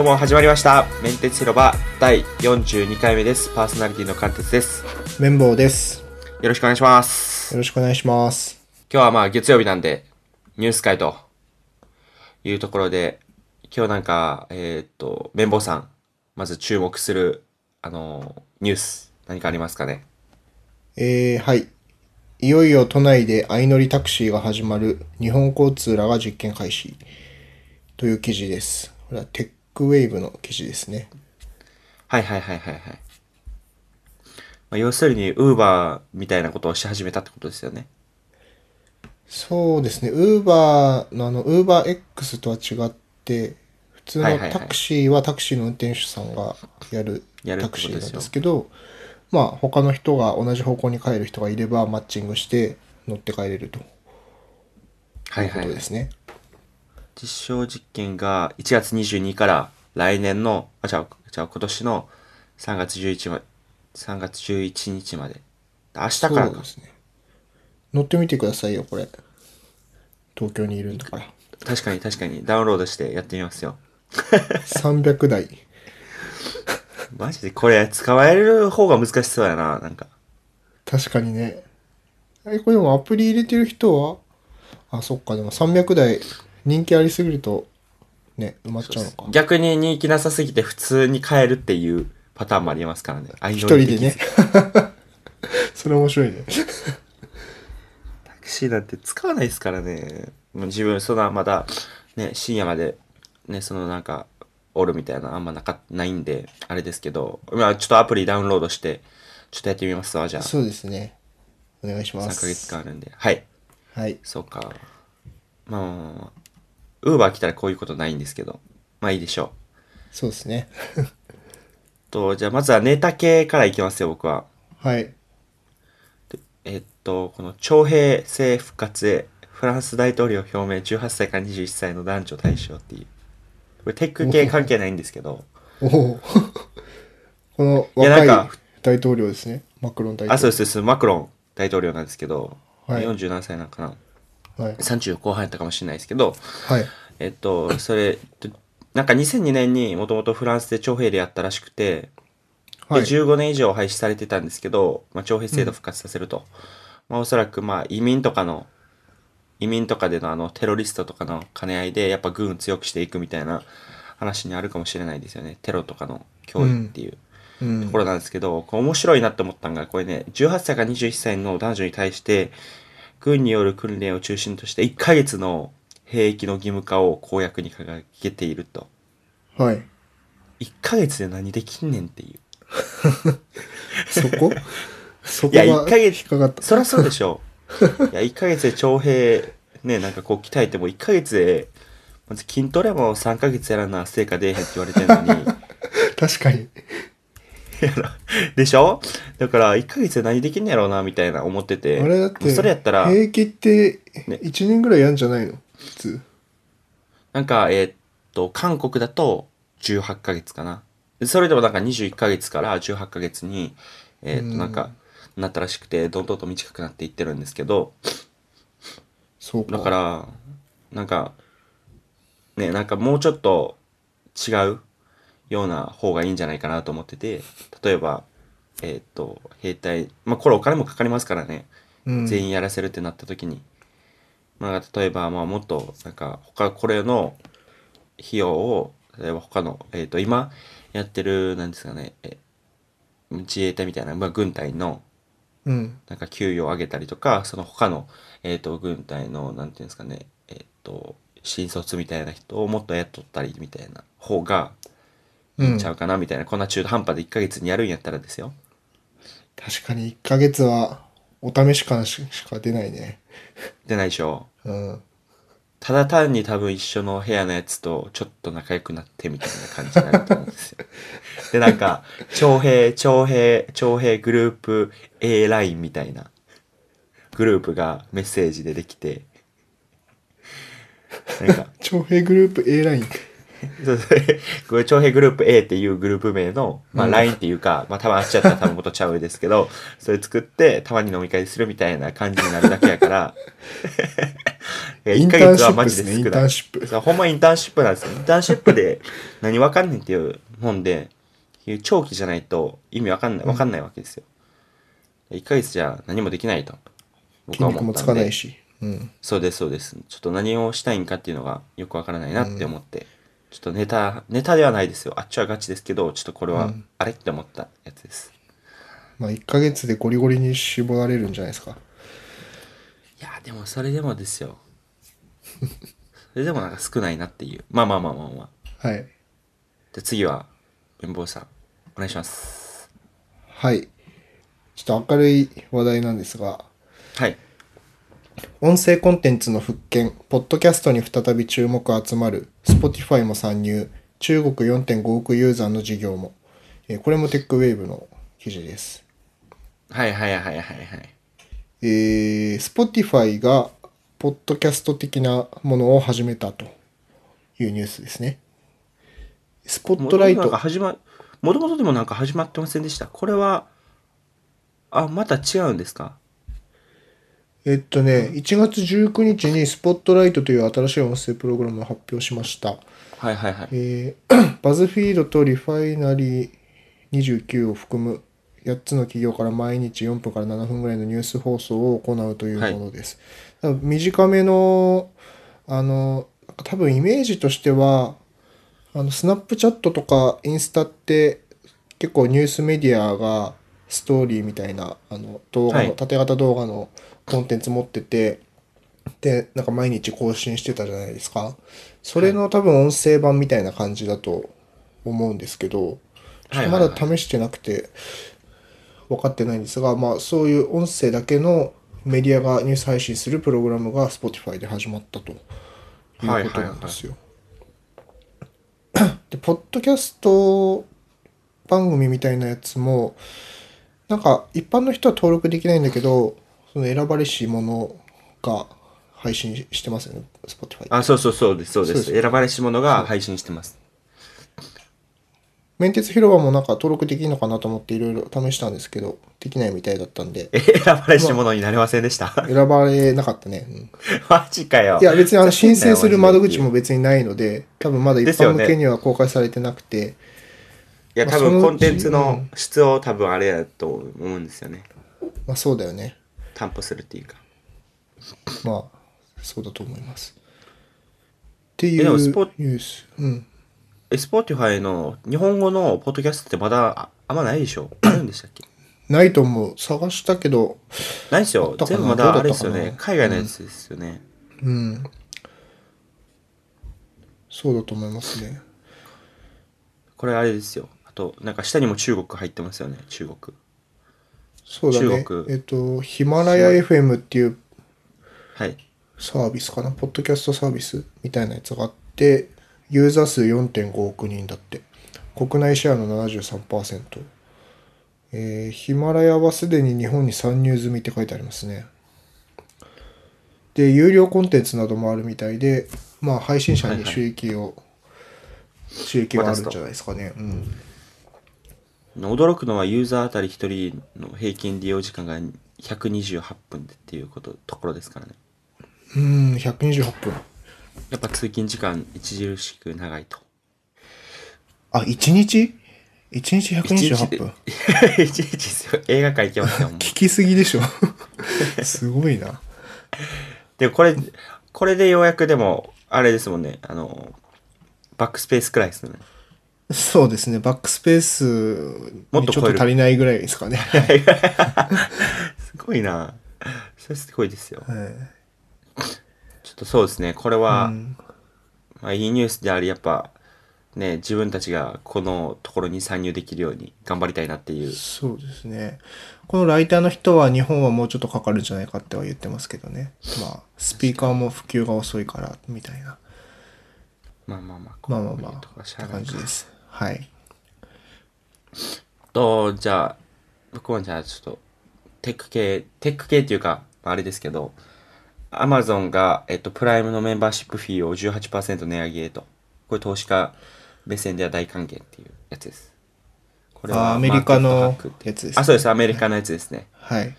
今日も始まりました。メンテツ広場第42回目です。パーソナリティの関鉄です。綿棒です。よろしくお願いします。よろしくお願いします。今日はまあ月曜日なんで、ニュース会というところで、今日なんか、えーっと、綿棒さん、まず注目する、あの、ニュース、何かありますかね？えー、はい。いよいよ都内で相乗りタクシーが始まる日本交通らが実験開始という記事です。これはテックウェーブの記事ですね。はいはいはいはいはい。まあ、要するに、ウーバーみたいなことをし始めたってことですよね。そうですね。ウーバーのあの、ウーバー X とは違って、普通のタクシーはタクシーの運転手さんがやるタクシーなんですけど、まあ他の人が同じ方向に帰る人がいればマッチングして乗って帰れるとはい、はいことで。すね。実証実験が1月22から来年の、あ、じゃあ、じゃあ今年の3月11ま、3月11日まで。明日からかそうで。すね。乗ってみてくださいよ、これ。東京にいるんだから。確かに確かに。ダウンロードしてやってみますよ。300台。マジでこれ使える方が難しそうやな、なんか。確かにね。え、これでもアプリ入れてる人は？あ、そっか、でも300台人気ありすぎると、ね、埋まっちゃうのか。逆に人気なさすぎて普通に買えるっていうパターンもありますからね。一人でね。それ面白いね。タクシーなんて使わないですからね。もう自分、そんなまだ、ね、深夜まで、ね、そのなんか、おるみたいなあんまなか、ないんで、あれですけど、まあちょっとアプリダウンロードして、ちょっとやってみますわ、じゃあ。そうですね。お願いしま3す。ヶ月間あるんで。はい。はい。そうか。まあ、ウーバー来たらこういうことないんですけど、まあいいでしょそうですね。う。と、じゃあまずはネタ系からいきますよ、僕は。はい。えっと、この徴兵制復活へ、フランス大統領表明18歳から21歳の男女対象っていう。これテック系関係ないんですけど、おお。このいや若いなんか大統領ですね。マクロン大統領。あ、そうですマクロン大統領なんですけど、はい40何歳なのかな。はい。30後半やったかもしれないですけど、はい。えっと、それ、なんか2002年にもともとフランスで徴兵でやったらしくて、はいで、。15年以上廃止されてたんですけど、まあ、徴兵制度復活させると。まあ、おそらく、まあ、移民とかの、移民とかでのあの、テロリストとかの兼ね合いで、やっぱ軍強くしていくみたいな話にあるかもしれないですよね。テロとかの脅威っていううんところなんですけど、こう面白いなって思ったのが、これね、18歳から21歳の男女に対して、軍による訓練を中心として1ヶ月の兵役の義務化を公約に掲げていると。はい。1ヶ月で何できんねんっていう。そこ？そこいやが一ヶ月引っかかった。そりゃそうでしょう。いや、1ヶ月で徴兵、ね、なんかこう鍛えても1ヶ月で、まず筋トレも3ヶ月やらな成果出えへんって言われてるのに、確かに。や ろでしょ？だから1ヶ月で何できんねやろうな、みたいな思ってて。あれだって、それやったら、平気ってね1年ぐらいやんじゃないの？普通。なんか、えーっと、韓国だと18ヶ月かな。でそれでもなんか21ヶ月から18ヶ月に、えーっと、うんなんか、なったらしくて、どんどんと短くなっていってるんですけど、そうか。だから、なんか、ね、なんかもうちょっと違うような方がいいんじゃないかなと思ってて、例えば、えーっと、兵隊、まあこれお金もかかりますからね、うん、全員やらせるってなった時に、まあ例えば、まあもっと、なんか、他、これの費用を、例えば他の、えーっと、今やってる、なんですかね、え自衛隊みたいな、まあ軍隊の、うん。なんか給与を上げたりとか、その他の、えっ、と、軍隊の、なんていうんですかね、えっ、と、新卒みたいな人をもっと雇ったりみたいな方がちゃうかなみたいな、こんな中途半端で1ヶ月にやるんやったらですよ。確かに1ヶ月はお試し感ししか出ないね。でないでしょうん。ただ単に多分一緒の部屋のやつとちょっと仲良くなってみたいな感じになると思うんですよ。で、なんか、徴兵、徴兵、徴兵グループ A ラインみたいなグループがメッセージでできて、なんか、徴兵グループ A ライン。そうそうこれ、徴兵グループ A っていうグループ名の、まあ、うん LINE っていうか、まあ、多分あっちやったら多分元ちゃうですけど、それ作って、たまに飲み会するみたいな感じになるだけやから、やイン1ヶ月はマですねインター。ンシップそうほんまインターンシップなんですよ。インターンシップで何わかんねんっていう本で、長期じゃないと意味わかんない、わかんないわけですよ。1ヶ月じゃ何もできないと。僕筋は思ったんもつかないし。うん。そうです、そうです。ちょっと何をしたいんかっていうのがよくわからないなって思って、ちょっとネタ、ネタではないですよ。あっちはガチですけど、ちょっとこれは、うんあれって思ったやつです。まあ1ヶ月でゴリゴリに絞られるんじゃないですか。いや、でもそれでもですよ。それでもなんか少ないなっていう。まあまあまあまあまあ。はい。で、次は、綿棒さん、お願いします。はい。ちょっと明るい話題なんですが、はい。音声コンテンツの復権、ポッドキャストに再び注目集まる、Spotify も参入、中国4.5億ユーザーの事業も、えーこれもテックウェーブの記事です。はいはいはいはいはい。えー、Spotify が、ポッドキャスト的なものを始めたというニュースですね。スポットライトもともとなんか、始ま、もともとでもなんか始まってませんでした？これは、あ、また違うんですか？えっとね、1月19日にスポットライトという新しい音声プログラムを発表しました。はいはいはい。えー バズフィードとリファイナリー29を含む8つの企業から毎日4分から7分ぐらいのニュース放送を行うというものです。多分短めの、あの、多分イメージとしては、あの、スナップチャットとかインスタって結構ニュースメディアがストーリーみたいな、あの、動画の、はい縦型動画のコンテンツ持ってて、で、なんか毎日更新してたじゃないですか。それの多分音声版みたいな感じだと思うんですけど、まだ試してなくて分かってないんですが、まあそういう音声だけのメディアがニュース配信するプログラムが Spotify で始まったということなんですよ。で、ポッドキャスト番組みたいなやつも、なんか一般の人は登録できないんだけど、その選ばれし者が配信してますよね、Spotify。あ、そうそうそうです、そうです。です選ばれし者が配信してます。メンテツ広場もなんか登録できるのかなと思っていろいろ試したんですけど、できないみたいだったんで、え、選ばれし者になれませんでした選ばれなかったね。うん マジかよ。いや別にあの申請する窓口いも別にないので、多分まだ一般向けには公開されてなくて、や、多分コンテンツの質を多分あれやと思うんですよね。まあそうだよね。担保するっていうか。まあ、そうだと思います。っていうでもスポュース。うん。え、Spotify の日本語のポッドキャストってまだああんまないでしょ？あるんでしたっけ？ないと思う。探したけど、ないですよ全部まだあれですよね海外のやつですよね。うん。そうだと思いますね。これあれですよ。あと、なんか下にも中国入ってますよね。中国。そうだね中。国えっと、ヒマラヤ FM っていうはい。サービスかな、ポッドキャストサービスみたいなやつがあって、ユーザー数4.5億人だって。国内シェアの73%。えーヒマラヤはすでに日本に参入済みって書いてありますね。で、有料コンテンツなどもあるみたいで、まあ、配信者に収益を、収益があるんじゃないですかね。うん。驚くのはユーザーあたり1人の平均利用時間が128分でっていうことところですからね。うん、128分。やっぱ通勤時間著しく長いと。あ、1日 ?1 日128分。一日ですよ。映画館行けますよ。聞きすぎでしょ。すごいな。で、これ、これでようやくでも、あれですもんね。あの、バックスペースくらいですね。そうですね。バックスペースもっと超えるっと足りないぐらいですかね。すごいな。それすごいですよ。はいちょっとそうですね。これは、うんまあ、いいニュースであり、やっぱ、ね、自分たちがこのところに参入できるように頑張りたいなっていう。そうですね。このライターの人は日本はもうちょっとかかるんじゃないかっては言ってますけどね。まあ、スピーカーも普及が遅いから、みたいな。まあまあまあ、まあまあまあ、感じです。はい。と、じゃあ、僕はじゃあちょっと、テック系、テック系っていうか、あれですけど、アマゾンが、えっと、プライムのメンバーシップフィーを18%値上げと。これ投資家目線では大歓迎っていうやつです。これあアメリカのやつですねあ、そうです。アメリカのやつですね。はい。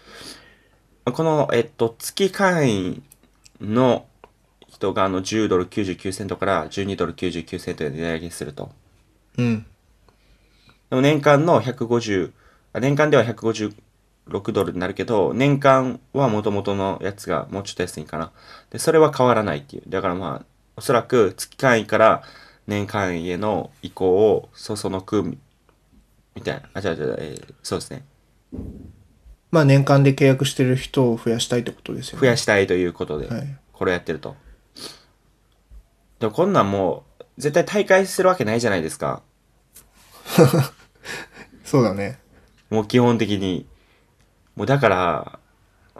この、えっと、月会員の、人があの10ドル99セントから12ドル99セントで値上げすると。うん。でも年間の150、あ年間では156ドルになるけど、年間は元々のやつがもうちょっと安いんかな。で、それは変わらないっていう。だからまあ、おそらく月単位から年間への移行をそそのくみみたいな。あ、じゃあじゃあ、えーそうですね。まあ年間で契約してる人を増やしたいってことですよね。増やしたいということで、はいこれやってると。でもこんなんもう、絶対大会するわけないじゃないですか。そうだね。もう基本的に。もうだから、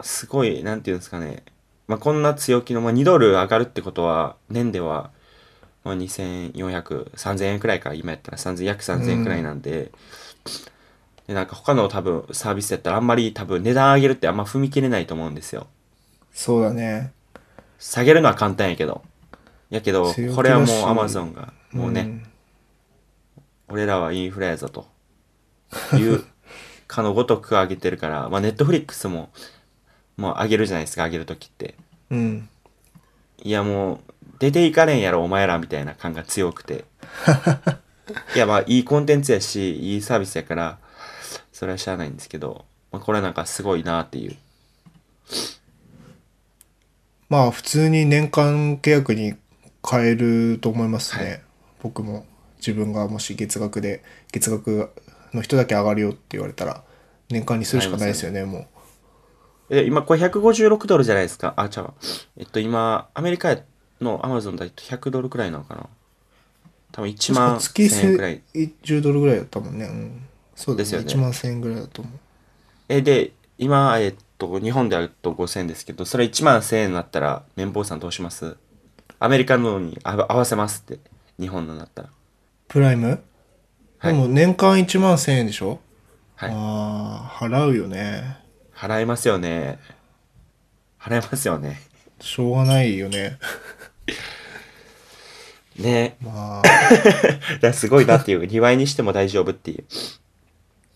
すごい、なんていうんですかね。まあ、こんな強気の、まあ、2ドル上がるってことは、年では、まあ、2400、3000円くらいか、今やったら3000、約3000円くらいなんで、で、なんか他の多分サービスやったらあんまり多分値段上げるってあんま踏み切れないと思うんですよ。そうだね。下げるのは簡単やけど。やけどこれはもう Amazon が、もうね、ん俺らはインフレやぞという かのごとく上げてるから、まあネットフリックスも、もう上げるじゃないですか、上げるときって。うん。いやもう、出ていかれんやろ、お前らみたいな感が強くて。いやまあいいコンテンツやし、いいサービスやから、それはしゃあないんですけど、まあ、これなんかすごいなっていう。まあ普通に年間契約に変えると思いますね。はい僕も自分がもし月額で、月額の人だけ上がるよって言われたら、年間にするしかないですよね、もで、今これ156ドルじゃないですか？あ、違う。えっと今、アメリカのアマゾンだと100ドルくらいなのかな？多分1う。万月1000円くらい。10ドルぐらいだったもんね。うん。そうですよね。ですよね1万1000円ぐらいだと思う。え、で、今、えっと、日本であると5000円ですけど、それ1万1000円になったら、綿棒さんどうします？アメリカのにあ合わせますって。日本のなったら。プライム、はいでも年間1万1000円でしょ？はい。ああ、払うよね。払いますよね。払いますよね。しょうがないよね。ねまあ、だからすごいなっていう。2倍にしても大丈夫っていう。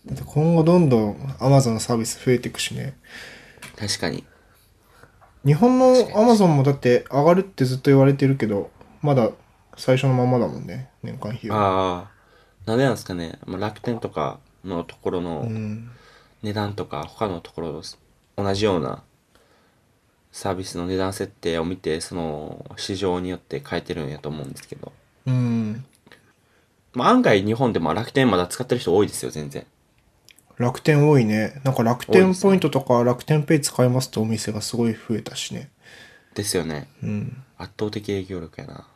だって今後どんどん Amazon のサービス増えていくしね。確かに。日本の Amazon もだって上がるってずっと言われてるけど、まだ最初のままだもんね。年間費用。ああ。なんでなんですかね。まあ、楽天とかのところのうん。値段とか、他のところと同じようなサービスの値段設定を見て、その市場によって変えてるんやと思うんですけど。うん。まあ、案外日本でも楽天まだ使ってる人多いですよ、全然。楽天多いね。なんか楽天ポイントとか楽天ペイ使いますってお店がすごい増えたしね。ですよね。うん。圧倒的営業力やな。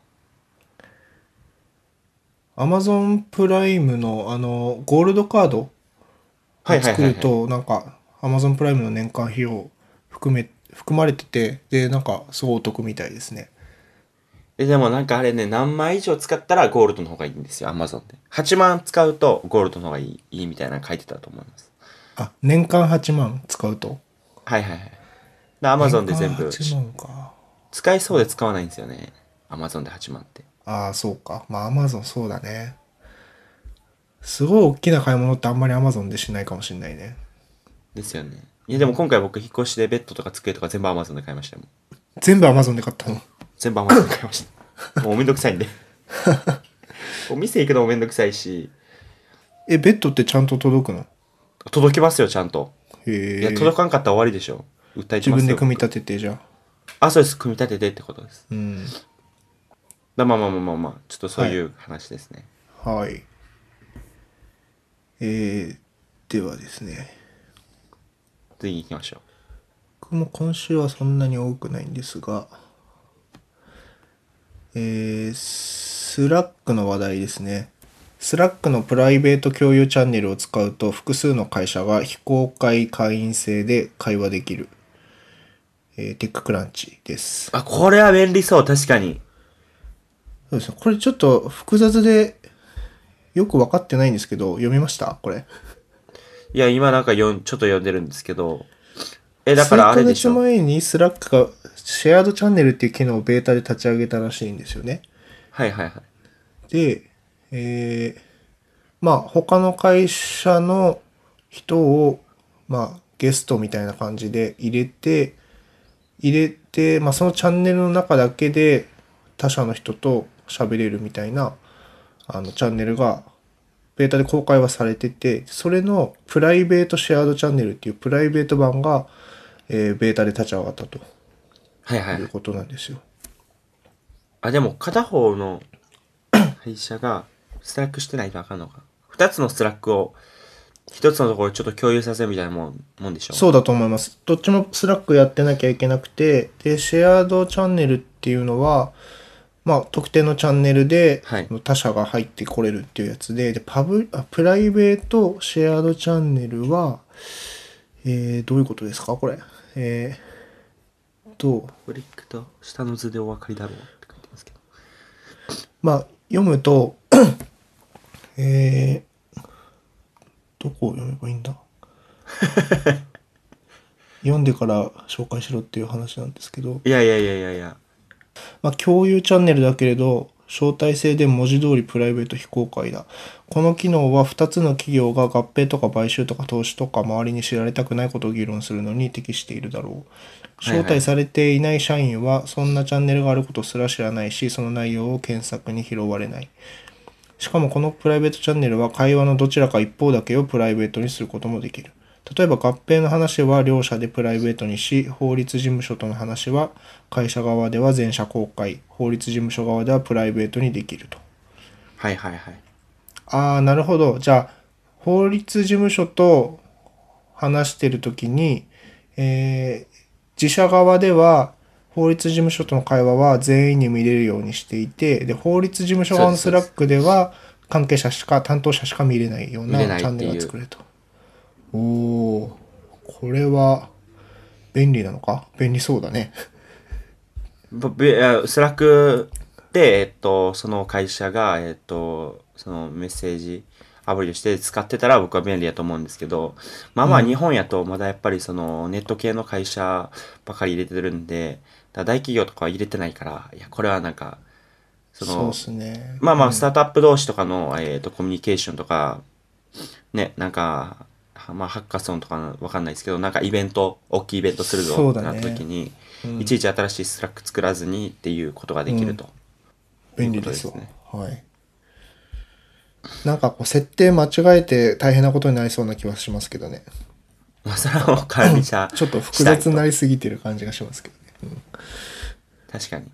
Amazon プライムのあの、ゴールドカードはいはいはい、作るはい。となんか Amazon プライムの年間費用含め含まれててでなんかすごいお得みたいですねえ、でもなんかあれね、何枚以上使ったらゴールドの方がいいんですよ、Amazon で。8万使うとゴールドの方がいいいいみたいなの書いてたと思います。あ年間8万使うと？はいはいはい。で、Amazon で全部年間8万か使いそうで使わないんですよね。Amazon で8万って。ああそうかまあ Amazon そうだねすごい大きな買い物ってあんまり Amazon でしないかもしれないねですよね。いやでも今回僕引っ越しでベッドとか机とか全部 Amazon で買いましたよ。全部 Amazon で買ったの？全部 Amazon で買いました。もうめんどくさいんで。お店行くのもめんどくさいし、えベッドってちゃんと届くの？届きますよ、ちゃんと。へえいや、届かんかったら終わりでしょ。訴えてま。自分で組み立ててじゃああ、そうです。組み立ててってことです。うんだまあまあまあまあまあ、ちょっとそういう話ですね。はいえー、ではですね次行きましょう。僕も今週はそんなに多くないんですが、えー、 Slack の話題ですね。 Slack のプライベート共有チャンネルを使うと複数の会社が非公開会員制で会話できる、えー TechCrunch です。あ、これは便利そう、確かに。そうですね。これちょっと複雑でよく分かってないんですけど、読みました？これ。いや、今なんかよんちょっと読んでるんですけど、え、だからあれでし数ヶ月前に Slack が Shared Channel っていう機能をベータで立ち上げたらしいんですよね。はいはいはい。で、えーまあ他の会社の人を、まあゲストみたいな感じで入れて、入れで、まあ、そのチャンネルの中だけで他社の人と喋れるみたいなあのチャンネルがベータで公開はされててそれの Private Shared Channel っていうプライベート版が、えーベータで立ち上がったとはいはいいう。ことなんですよ。あ、でも片方の会社が Slack してないとあかんのか。二つの Slack を一つのところでちょっと共有させるみたいなもんもんでしょそうだと思います。どっちも Slack やってなきゃいけなくて、で、 Shared Channel っていうのは、まあ、特定のチャンネルではい他社が入ってこれるっていうやつで、で、パブ、あ Private Shared Channel は、えー、どういうことですか？これ。えー、と、フリックと下の図でお分かりだろうって書いてますけど。まあ、読むと、えー、どこを読めばいいんだ？読んでから紹介しろっていう話なんですけど、いやいやいやいやいや。まあ、共有チャンネルだけれど、招待制で文字通りプライベート非公開だ。この機能は2つの企業が合併とか買収とか投資とか周りに知られたくないことを議論するのに適しているだろう。招待されていない社員はそんなチャンネルがあることすら知らないし、その内容を検索に拾われない。しかもこのプライベートチャンネルは会話のどちらか一方だけをプライベートにすることもできる。例えば合併の話は両社でプライベートにし、法律事務所との話は会社側では全社公開、法律事務所側ではプライベートにできると。はいはいはい。ああ、なるほど。じゃあ、法律事務所と話してるときに、えー自社側では法律事務所との会話は全員に見れるようにしていて、で、法律事務所側のスラックでは関係者しか、担当者しか見れないような見チャンネルが作れると。おおこれは便利なのか？便利そうだね。スラックで、えっと、その会社が、えっと、そのメッセージアプリとして使ってたら僕は便利だと思うんですけど、まあまあ日本やとまだやっぱりそのネット系の会社ばかり入れてるんで、大企業とかは入れてないから、いや、これはなんか、その、そね。まあまあ、スタートアップ同士とかの、えっ、と、コミュニケーションとか、ね、なんか、はまあ、ハッカソンとかのわかんないですけど、なんかイベント、大きいイベントするぞってなった時に、うんいちいち新しいスラック作らずにっていうことができると。便利ですわというはい。なんかこう設定間違えて大変なことになりそうな気はしますけどね。まあ、それはもうちょっと複雑になりすぎてる感じがしますけどね。確かに。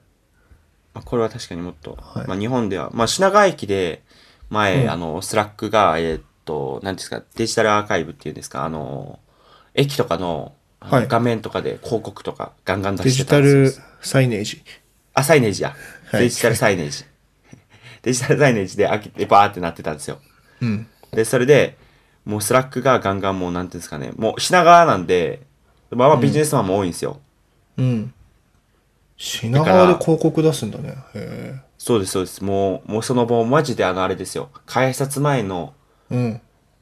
まあ、これは確かにもっと、はいまあ日本では、まあ品川駅で前、うんあの、スラックが、えーっと、何ですか、デジタルアーカイブっていうんですか、あの、駅とかの画面とかで広告とかガンガン出デしてたんジタルですよ。サイネージ。あ、サイネージや。はいデジタルサイネージ。デジタルサイネージで開けてバーってなってたんですよ。うん。で、それで、もうスラックがガンガンもうなんていうんですかね、もう品川なんで、まあまあビジネスマンも多いんですよ。うん。品川で広告出すんだね。へそうです、そうです。もう、もうそのもうマジであのあれですよ。改札前のえ。うん。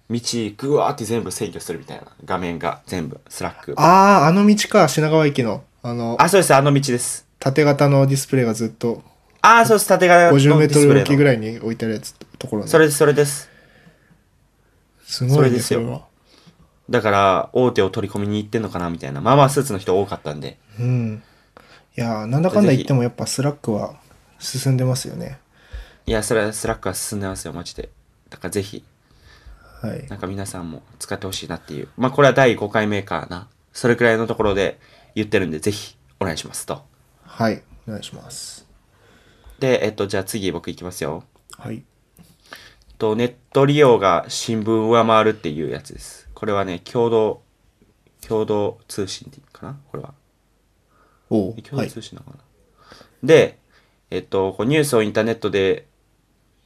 道、ぐわーって全部制御するみたいな画面が全部、スラック。あああ、あの道か、品川駅の。あの、そうです、あの道です。縦型のディスプレイがずっとああ、そうです、縦型のデ50メートルィスプレイの置きぐらいに置いてあるやつ、ところね。それです、それです。すごいね、それですよそれは。だから、大手を取り込みに行ってんのかなみたいな。まあまあ、スーツの人多かったんで。うん。いやー、なんだかんだ言ってもやっぱスラックは進んでますよね。いや、それはスラックは進んでますよ、マジで。だからぜひ、はい。なんか皆さんも使ってほしいなっていう。まあこれは第5回目かな。それくらいのところで言ってるんで、ぜひお願いしますと。はい。お願いします。で、えっと、じゃあ次僕いきますよ。はい。と、ネット利用が新聞を上回るっていうやつです。これはね、共同、共同通信っていかな？これは。お。共同通信なのかな、で、えっと、ニュースをインターネットで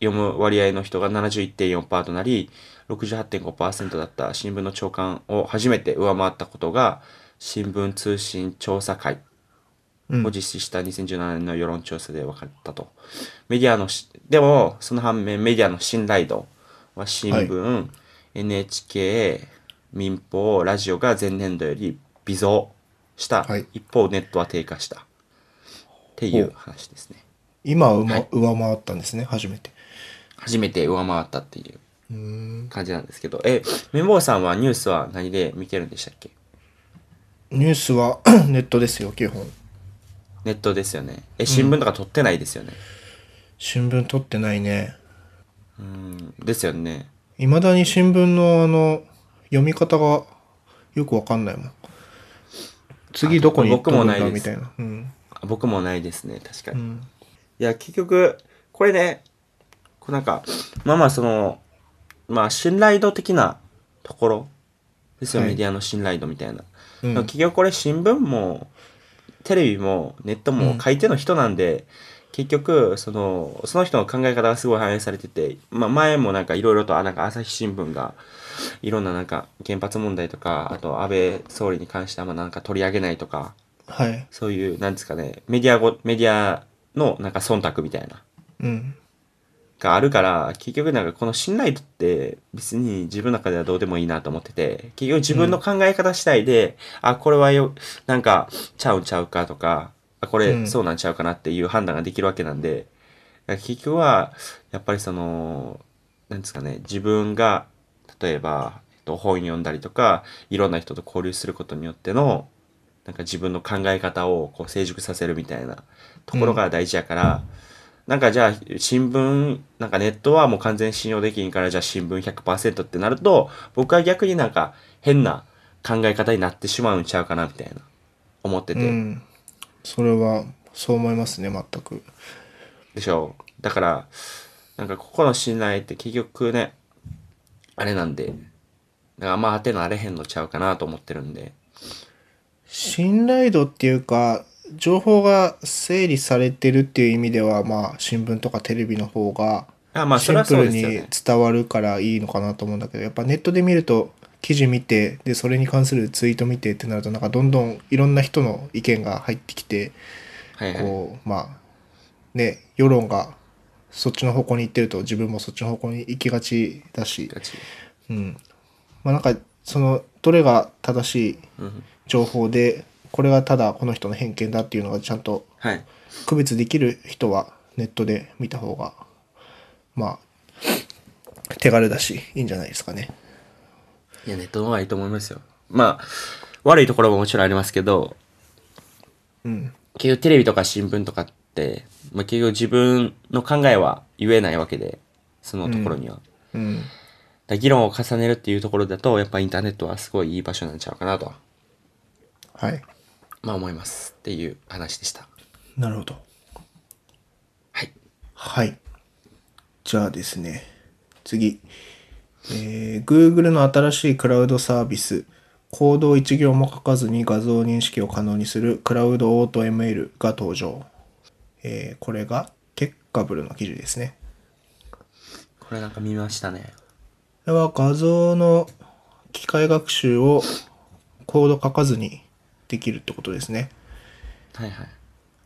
読む割合の人が71.4%となり、68.5%だった新聞の朝刊を初めて上回ったことが、新聞通信調査会うんを実施した2017年の世論調査で分かったと。メディアのし、でも、その反面メディアの信頼度は新聞、NHK、民放、ラジオが前年度より微増した。はい一方、ネットは低下した。っていう話ですね。今ま、はい上回ったんですね、初めて。初めて上回ったっていう。感じなんですけど、え、綿棒さんはニュースは何で見てるんでしたっけ？ニュースは ネットですよ、基本。ネットですよね。え、新聞とか撮ってないですよね？新聞取ってないね。うん、ですよね。いまだに新聞のあの、読み方がよくわかんないもん。次どこに行っとるんだ僕もないですみたいな。うん。あ僕もないですね、確かに。うん。いや、結局、これね、こうなんか、まあまあその、まあ信頼度的なところですよ、はいメディアの信頼度みたいな。うん結局これ新聞も、テレビもネットも書いての人なんで、結局、その、その人の考え方がすごい反映されてて、まあ前もなんかいろいろと、あ、なんか朝日新聞が、いろんななんか原発問題とか、あと安倍総理に関してはまあなんか取り上げないとか、はい。そういう、なんですかね、メディアご、メディアのなんか忖度みたいな、うん。があるから、結局なんかこの信頼度って別に自分の中ではどうでもいいなと思ってて、結局自分の考え方次第で、あ、これはよ、なんか、ちゃうんちゃうかとか、あ、これうん。そうなんちゃうかなっていう判断ができるわけなんで、だから結局は、やっぱりその、なんですかね、自分が、例えば、えっと、本読んだりとか、いろんな人と交流することによっての、なんか自分の考え方をこう成熟させるみたいなところが大事やから、なんかじゃあ新聞、なんかネットはもう完全に信用できんからじゃあ新聞100%ってなると、僕は逆になんか変な考え方になってしまうんちゃうかなみたいな思ってて。うん。それは、そう思いますね、全く。でしょだから、なんかここの信頼って結局ね、あれなんで、だからあんま当てのあれへんのちゃうかなと思ってるんで。信頼度っていうか、情報が整理されてるっていう意味では、まあ、新聞とかテレビの方が、あまシンプルに。伝わるからいいのかなと思うんだけど、やっぱネットで見ると、記事見て、で、それに関するツイート見てってなると、なんかどんどんいろんな人の意見が入ってきて、はいはい。こう、まあ、ね、世論がそっちの方向に行ってると自分もそっちの方向に行きがちだし、うん。まあなんか、その、どれが正しいうん。情報で、これがただこの人の偏見だっていうのがちゃんとはい。区別できる人はネットで見た方が、まあ、手軽だし、いいんじゃないですかね。いや、ネットの方がいいと思いますよ。まあ、悪いところももちろんありますけど、うん。結局テレビとか新聞とかって、まあ、結局自分の考えは言えないわけで、そのところには。だかうん。ら議論を重ねるっていうところだと、やっぱインターネットはすごいいい場所なんちゃうかなとは、はい。まあ思いますっていう話でした。なるほど。はい。はい。じゃあですね、次。えー、Google の新しいクラウドサービス、コードを一行も書かずに画像認識を可能にするクラウドオート ML が登場。えー、これがテッカブルの記事ですね。これなんか見ましたね。これは画像の機械学習をコード書かずにできるってことですね。はいはい。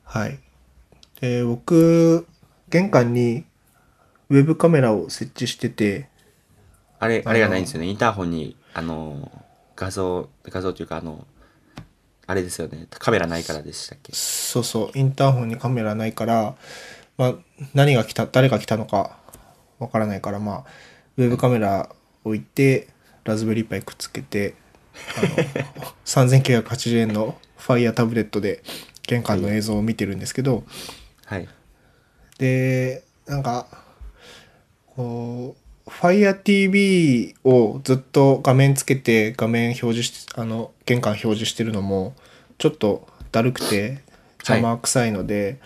はい。で、僕、玄関にウェブカメラを設置してて、あれ、あれがないんですよね。インターホンに、あの、画像、画像というか、あの、あれですよね。カメラないからでしたっけ？そうそう、インターホンにカメラないから、まあ、何が来た、誰が来たのかわからないから、まあ、ウェブカメラ置いて、ラズベリーパイくっつけて、3980円のファイヤータブレットで玄関の映像を見てるんですけど、はい。で、なんか、こう、Fire TV をずっと画面つけて画面表示し、あの、玄関表示してるのも、ちょっとだるくて邪魔くさいので、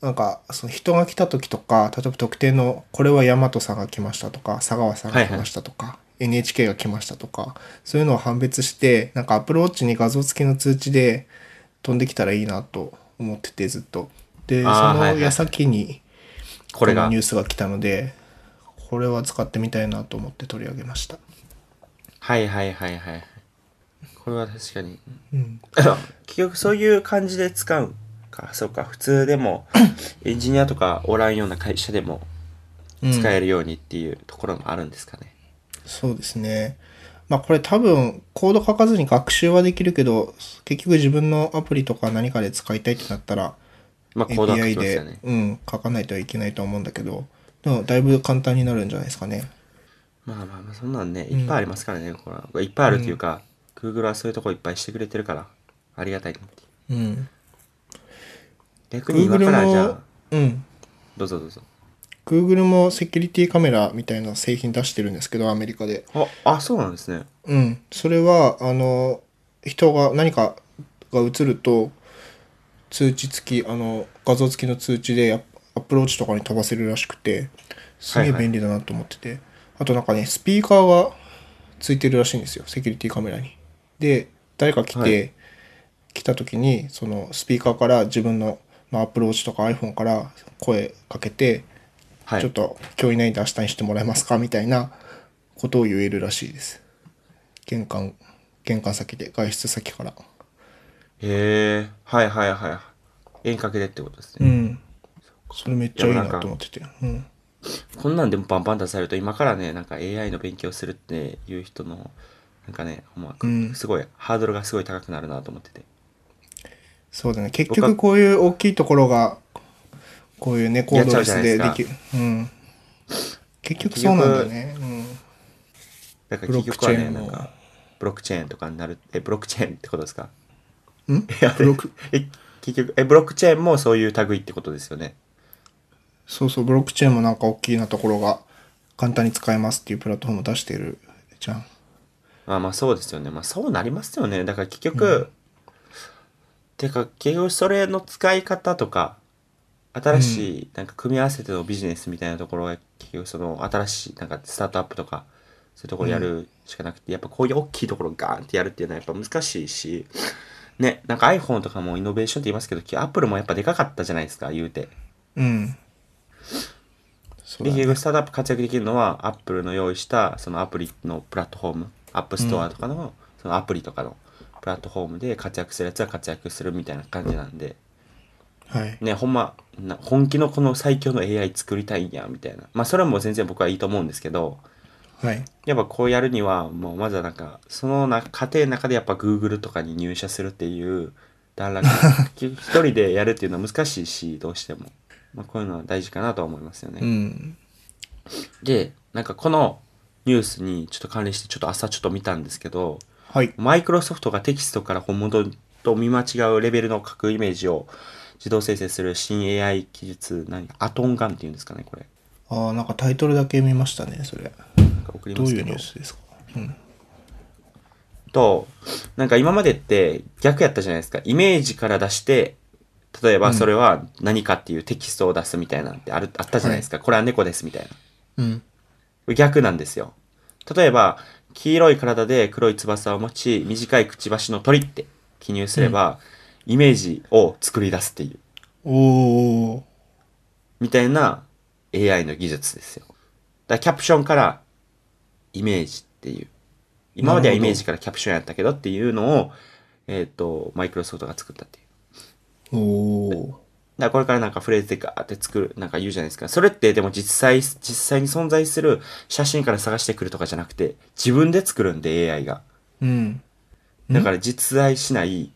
なんか、その人が来た時とか、例えば特定の、これは大和さんが来ましたとか、佐川さんが来ましたとか、NHK が来ましたとか、そういうのを判別して、なんかアプローチに画像付きの通知で飛んできたらいいなと思ってて、ずっと。で、その矢先に、これがのニュースが来たので、これは使ってみたいなと思って取り上げました。はいはいはいはい。これは確かに。うん。結局そういう感じで使うか。そうか。普通でも、エンジニアとかおらんような会社でも使えるようにっていうところもあるんですかね。そうですね。まあこれ多分コード書かずに学習はできるけど、結局自分のアプリとか何かで使いたいってなったら、まあ、コードは書 API で、ね。うん、書かないといけないと思うんだけど、でもだいぶ簡単になるんじゃないですかね。まあまあまあ、そんなんね、いっぱいありますからね。これはこれいっぱいあるっていうか、Google はそういうとこいっぱいしてくれてるから、ありがたいなっていう。うん。逆に今からじゃあ、うん。どうぞどうぞ。Google もセキュリティカメラみたいな製品出してるんですけど、アメリカで。あ、あ、そうなんですね。うん。それは、あの、人が何かが映ると、通知付き、あの、画像付きの通知でアアプローチとかに飛ばせるらしくて、すげえはいはい便利だなと思ってて。あとなんかね、スピーカーがついてるらしいんですよ、セキュリティカメラに。で、誰か来て、はい来た時に、そのスピーカーから自分の、まあ、アプローチとか iPhone から声かけて、はい。ちょっと今日いないんで明日にしてもらえますかみたいなことを言えるらしいです。玄関、玄関先で、外出先から。へえ、はいはいはい。遠隔でってことですね。うん。それめっちゃいいなと思ってて。うん。こんなんでもバンバン出されると、今からね、なんか AI の勉強するっていう人の、なんかね、まうんすごい、ハードルがすごい高くなるなと思ってて。そうだね。結局こういう大きいところが、こういうね、コードレスでできる。うん。結局そうなんだよね。うん。だから結局はね、ブロックチェーンもなんか、ブロックチェーンとかになる、え、ブロックチェーンってことですか？ん？ブロック、え、結局、え、ブロックチェーンもそういう類ってことですよね？そうそう、ブロックチェーンもなんか大きなところが簡単に使えますっていうプラットフォームを出してるじゃん。まあまあそうですよね。まあそうなりますよね。だから結局、てか結局それの使い方とか、新しいなんか組み合わせてのビジネスみたいなところが結局その新しいなんかスタートアップとかそういうところやるしかなくて、やっぱこういう大きいところガーンってやるっていうのはやっぱ難しいし、ね、なんか iPhone とかもイノベーションって言いますけど、アップルもやっぱでかかったじゃないですか、言うて。うん。そうで、だね結局スタートアップ活躍できるのは、アップルの用意したそのアプリのプラットフォーム、アップストアとかの、そのアプリとかのプラットフォームで活躍するやつは活躍するみたいな感じなんで、はい。ね、ほんま、な本気のこの最強の AI 作りたいんや、みたいな。まあ、それも全然僕はいいと思うんですけど、はい。やっぱこうやるには、もうまずはなんか、そのな過程の中でやっぱ Google とかに入社するっていう段落、一人でやるっていうのは難しいし、どうしても。まあ、こういうのは大事かなとは思いますよね。うん。で、なんかこのニュースにちょっと関連してちょっと朝ちょっと見たんですけど、はい。マイクロソフトがテキストから本物と見間違うレベルの書くイメージを自動生成する新 AI 技術、何アトンガンっていうんですかね、これ。ああ、なんかタイトルだけ見ましたね、それ。なんか送りどういうニ。ュースですか？うん。と、なんか今までって逆やったじゃないですか。イメージから出して、例えばそれは何かっていうテキストを出すみたいなんてある、あったじゃないですか。これは猫ですみたいな。うん。逆なんですよ。例えば、黄色い体で黒い翼を持ち、短いくちばしの鳥って記入すれば、イメージを作り出すっていう、おー。みたいな AI の技術ですよ。だからキャプションからイメージっていう。今まではイメージからキャプションやったけどっていうのを、えっ、と、マイクロソフトが作ったっていう。おー。だからこれからなんかフレーズでガーって作る、なんか言うじゃないですか。それってでも実際、実際に存在する写真から探してくるとかじゃなくて、自分で作るんで AI が。うん。だから実在しない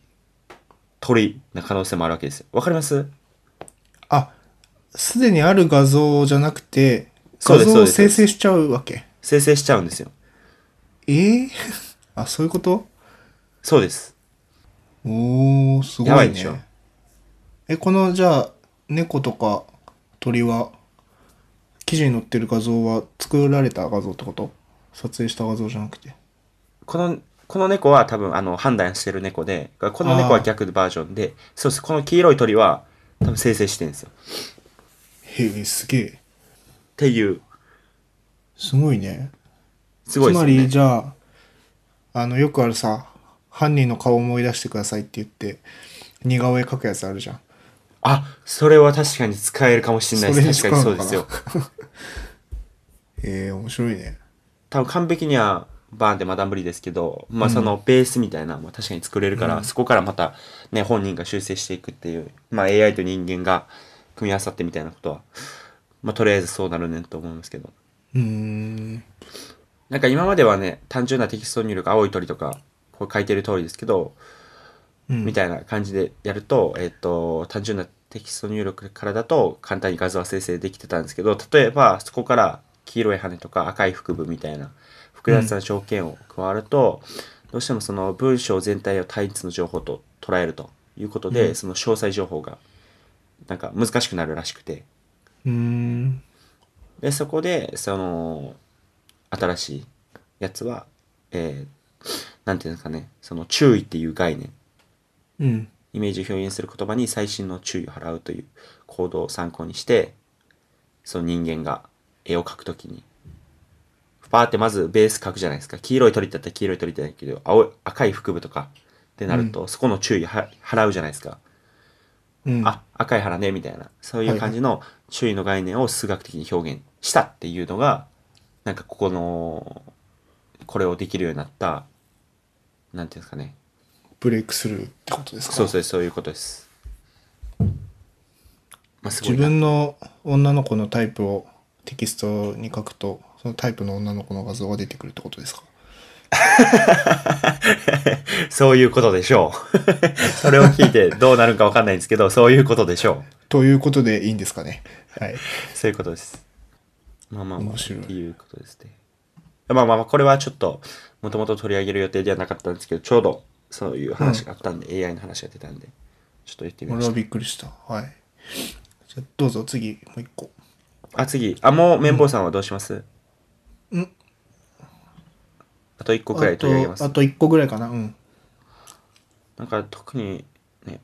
鳥な可能性もあるわけですよ。わかります？あ、すでにある画像じゃなくて、画像を生成しちゃうわけ？生成しちゃうんですよ。ええ あ、そういうこと？そうです。おー、すごいやばいでしょね。え、この、じゃあ、猫とか鳥は、記事に載ってる画像は作られた画像ってこと？撮影した画像じゃなくて。この、この猫は多分あの判断してる猫で、この猫は逆バージョンで、そうです。この黄色い鳥は多分生成してるんですよ。へえ、すげえ。っていう、すごいね。すごいですよねつまり、。じゃあ、あの、よくあるさ、犯人の顔を思い出してくださいって言って、似顔絵描くやつあるじゃん。あ、それは確かに使えるかもしれないです。確かにそうですよ。ええ面白いね。多分完璧にはバーンってまだ無理ですけど、まあそのベースみたいなのは確かに作れるから、そこからまたね、本人が修正していくっていう、まあ AI と人間が組み合わさってみたいなことは、まあとりあえずそうなるねんと思いますけど。うーん。なんか今まではね、単純なテキスト入力、青い鳥とか、こう書いてる通りですけど、うんみたいな感じでやると、えっ、と、単純なテキスト入力からだと簡単に画像は生成できてたんですけど、例えばそこから黄色い羽とか赤い腹部みたいな複雑な条件を加わると、どうしてもその文章全体を単一の情報と捉えるということで、その詳細情報がなんか難しくなるらしくて。うーん。で、そこで、その、新しいやつは、えー、なんていうんですかね、その注意っていう概念、うん。イメージを表現する言葉に細心の注意を払うという行動を参考にして、その人間が絵を描くときに、パーってまずベース描くじゃないですか。黄色い鳥だったら黄色い鳥だけど、青い、赤い腹部とかってなると、そこの注意は払うじゃないですか。うん。あ、赤い腹ね、みたいな。そういう感じの注意の概念を数学的に表現したっていうのが、なんかここの、これをできるようになった、なんていうんですかね。ブレイクスルーってことですか？そうそう、そういうことです。まあ、す自な。分の女の子のタイプをテキストに書くと、そのタイプの女の子の画像が出てくるってことですか？そういうことでしょう。それを聞いてどうなるかわかんないんですけど、そういうことでしょということでいいんですかね？はい。う。そういうことです。まあまあまあ、ていうことですね。まあまあまあ、これはちょっと、もともと取り上げる予定ではなかったんですけど、ちょうどそういう話があったんで、AI の話が出たんで、ちょっと言ってみま俺はした。びっくりした。はい。じゃあどうぞ次、もう一個。あ、次。あ、もう綿棒さんはどうします？うんあと1個くらい取り上げますあ。と、あと一個ぐらいかな。うん。なんか特にね、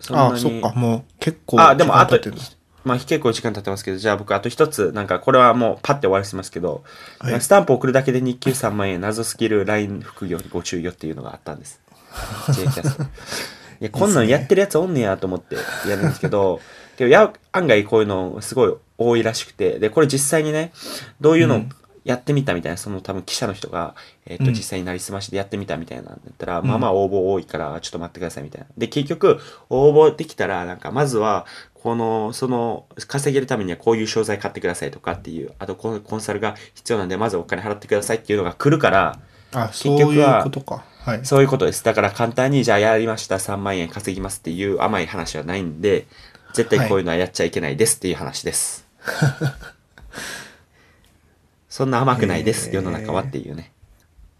そんなあに。そっか、もう結構。あ、でもあと時間経ってるんだ、まあ結構時間経ってますけど、じゃあ僕あと一つ、なんかこれはもうパッて終わらせますけど、はいスタンプ送るだけで日給3万円、謎スキル LINE 副業にご注意よっていうのがあったんです。J キャスト。いや、こんなんやってるやつおんねやと思ってやるんですけど、でもや案外こういうのすごい多いらしくて、で、これ実際にね、どういうのうんやってみたみたいな、その多分記者の人が、えっ、と、うん実際になりすましでやってみたみたいなんだったら、まあまあ応募多いから、ちょっと待ってくださいみたいな。で、結局、応募できたら、なんか、まずは、この、その、稼げるためにはこういう商材買ってくださいとかっていう、あと、コンサルが必要なんで、まずお金払ってくださいっていうのが来るから、あ、結そう局はいうことか。はい。そういうことです。だから簡単に、じゃあやりました、3万円稼ぎますっていう甘い話はないんで、絶対こういうのはやっちゃいけないですっていう話です。そんな甘くないです、世の中はっていうね。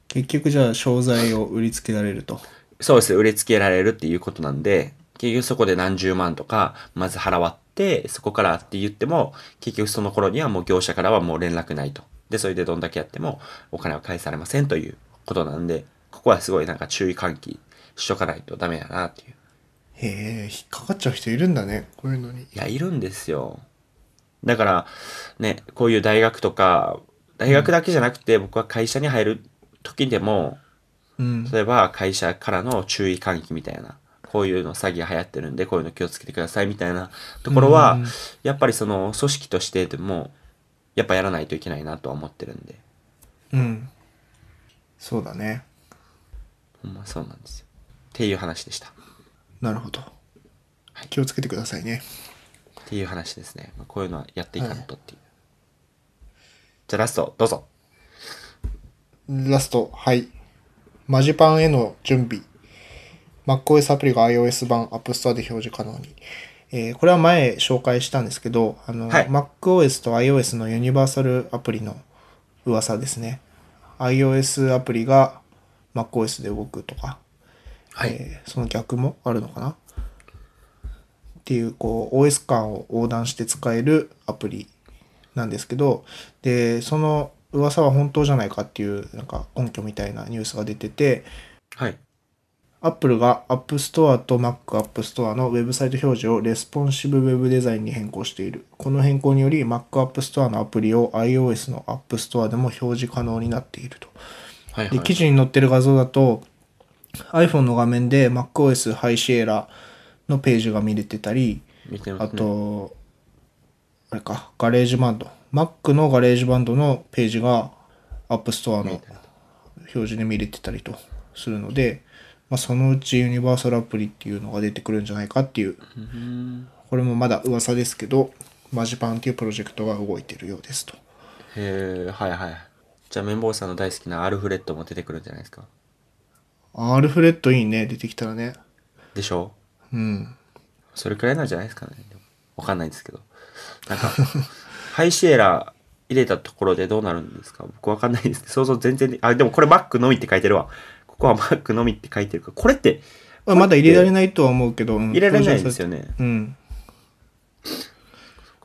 結局じゃあ、商材を売りつけられると。そうです。売りつけられるっていうことなんで、結局そこで何十万とか、まず払わって、そこからって言っても、結局その頃にはもう業者からはもう連絡ないと。で、それでどんだけやってもお金は返されませんということなんで、ここはすごいなんか注意喚起しとかないとダメやなっていう。へえ、引っかかっちゃう人いるんだね。こういうのに。いや、いるんですよ。だから、ね、こういう大学とか、大学だけじゃなくて、僕は会社に入る時でも、うん。例えば会社からの注意喚起みたいな、こういうの詐欺が流行ってるんで、こういうの気をつけてくださいみたいなところはうん、やっぱりその組織としてでも、やっぱやらないといけないなとは思ってるんで、うん。そうだね。ほんまそうなんですよ。っていう話でした。なるほど。気をつけてくださいね。っていう話ですね。まあこういうのはやっていかんとっていう。じゃあラスト、どうぞ。ラスト、はい。マジパンへの準備。MacOS アプリが iOS 版 App Store で表示可能に。えーこれは前紹介したんですけど、あの、はい MacOS と iOS のユニバーサルアプリの噂ですね。iOS アプリが MacOS で動くとか、はい。えーその逆もあるのかな？っていう、こう、OS 間を横断して使えるアプリなんですけど、で、その噂は本当じゃないかっていう、なんか根拠みたいなニュースが出てて、はい。Apple が App Store と Mac App Store のウェブサイト表示をレスポンシブウェブデザインに変更している。この変更により Mac App Store のアプリを iOS の App Store でも表示可能になっていると。はい、はで、い。記事に載ってる画像だと、iPhone の画面で MacOS High Sierra のページが見れてたり、ね。と、あれか、ガレージバンド。Mac のガレージバンドのページが App Store の表示で見れてたりとするので、まあ、そのうちユニバーサルアプリっていうのが出てくるんじゃないかっていう、うんこれもまだ噂ですけど、マジパンっていうプロジェクトが動いてるようですと。へえ、はいはい。じゃあ、綿棒さんの大好きなアルフレッドも出てくるんじゃないですか？アルフレッドいいね、出てきたらね。でしょうん。それくらいなんじゃないですかね。でもわかんないですけど。なんか、ハイシエラ入れたところでどうなるんですか？僕わかんないです。想像全然で、あ、でもこれ Mac のみって書いてるわ。ここは Mac のみって書いてるから、これってまあ、まだ入れられないとは思うけど、うん入れられないんですよね。うん。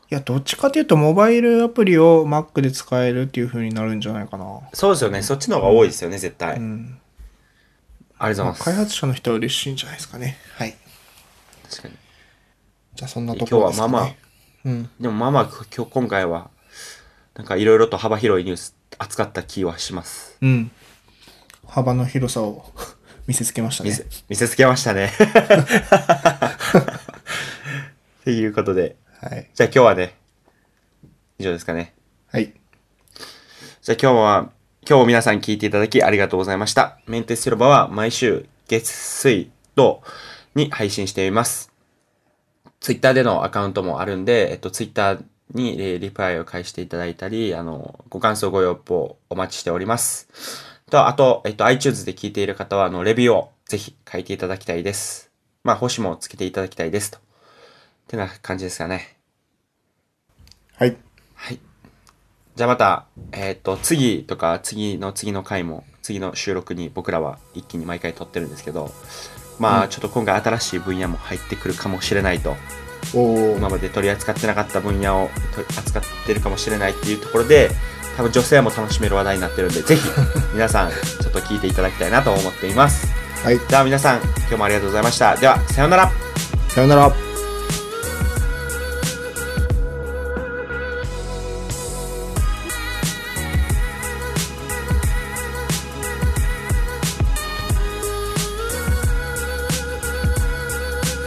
や、どっちかというと、モバイルアプリを Mac で使えるっていう風になるんじゃないかな。そうですよね。そっちの方が多いですよね、絶対。うん。ありがとうございます。開発者の人は嬉しいんじゃないですかね。はい。確かに。じゃあ、そんなところですか、ね。今日はまあまあうん。でもまあまあ、今日、今回は、なんかいろいろと幅広いニュース扱った気はします。うん。幅の広さを 見せつけましたね見せ。つけましたね。っていうことで、はい。じゃあ今日はね、以上ですかね。はい。じゃあ今日は、今日も皆さん聞いていただきありがとうございました。メンテス広場は毎週月水土に配信しています。ツイッターでのアカウントもあるんで、えっと、ツイッターに、えーリプライを返していただいたり、あの、ご感想ご要望お待ちしております。と、あと、えっと、iTunes で聞いている方は、あの、レビューをぜひ書いていただきたいです。まあ、星もつけていただきたいです。と。ってな感じですかね。はい。はい。じゃあまた、えっ、と、次とか、次の次の回も、次の収録に僕らは一気に毎回撮ってるんですけど、まあ、ちょっと今回新しい分野も入ってくるかもしれないと。今まで取り扱ってなかった分野を扱ってるかもしれないっていうところで、多分女性も楽しめる話題になってるんで、ぜひ、皆さん、ちょっと聞いていただきたいなと思っています。はい。では皆さん、今日もありがとうございました。では、さようなら。さよなら。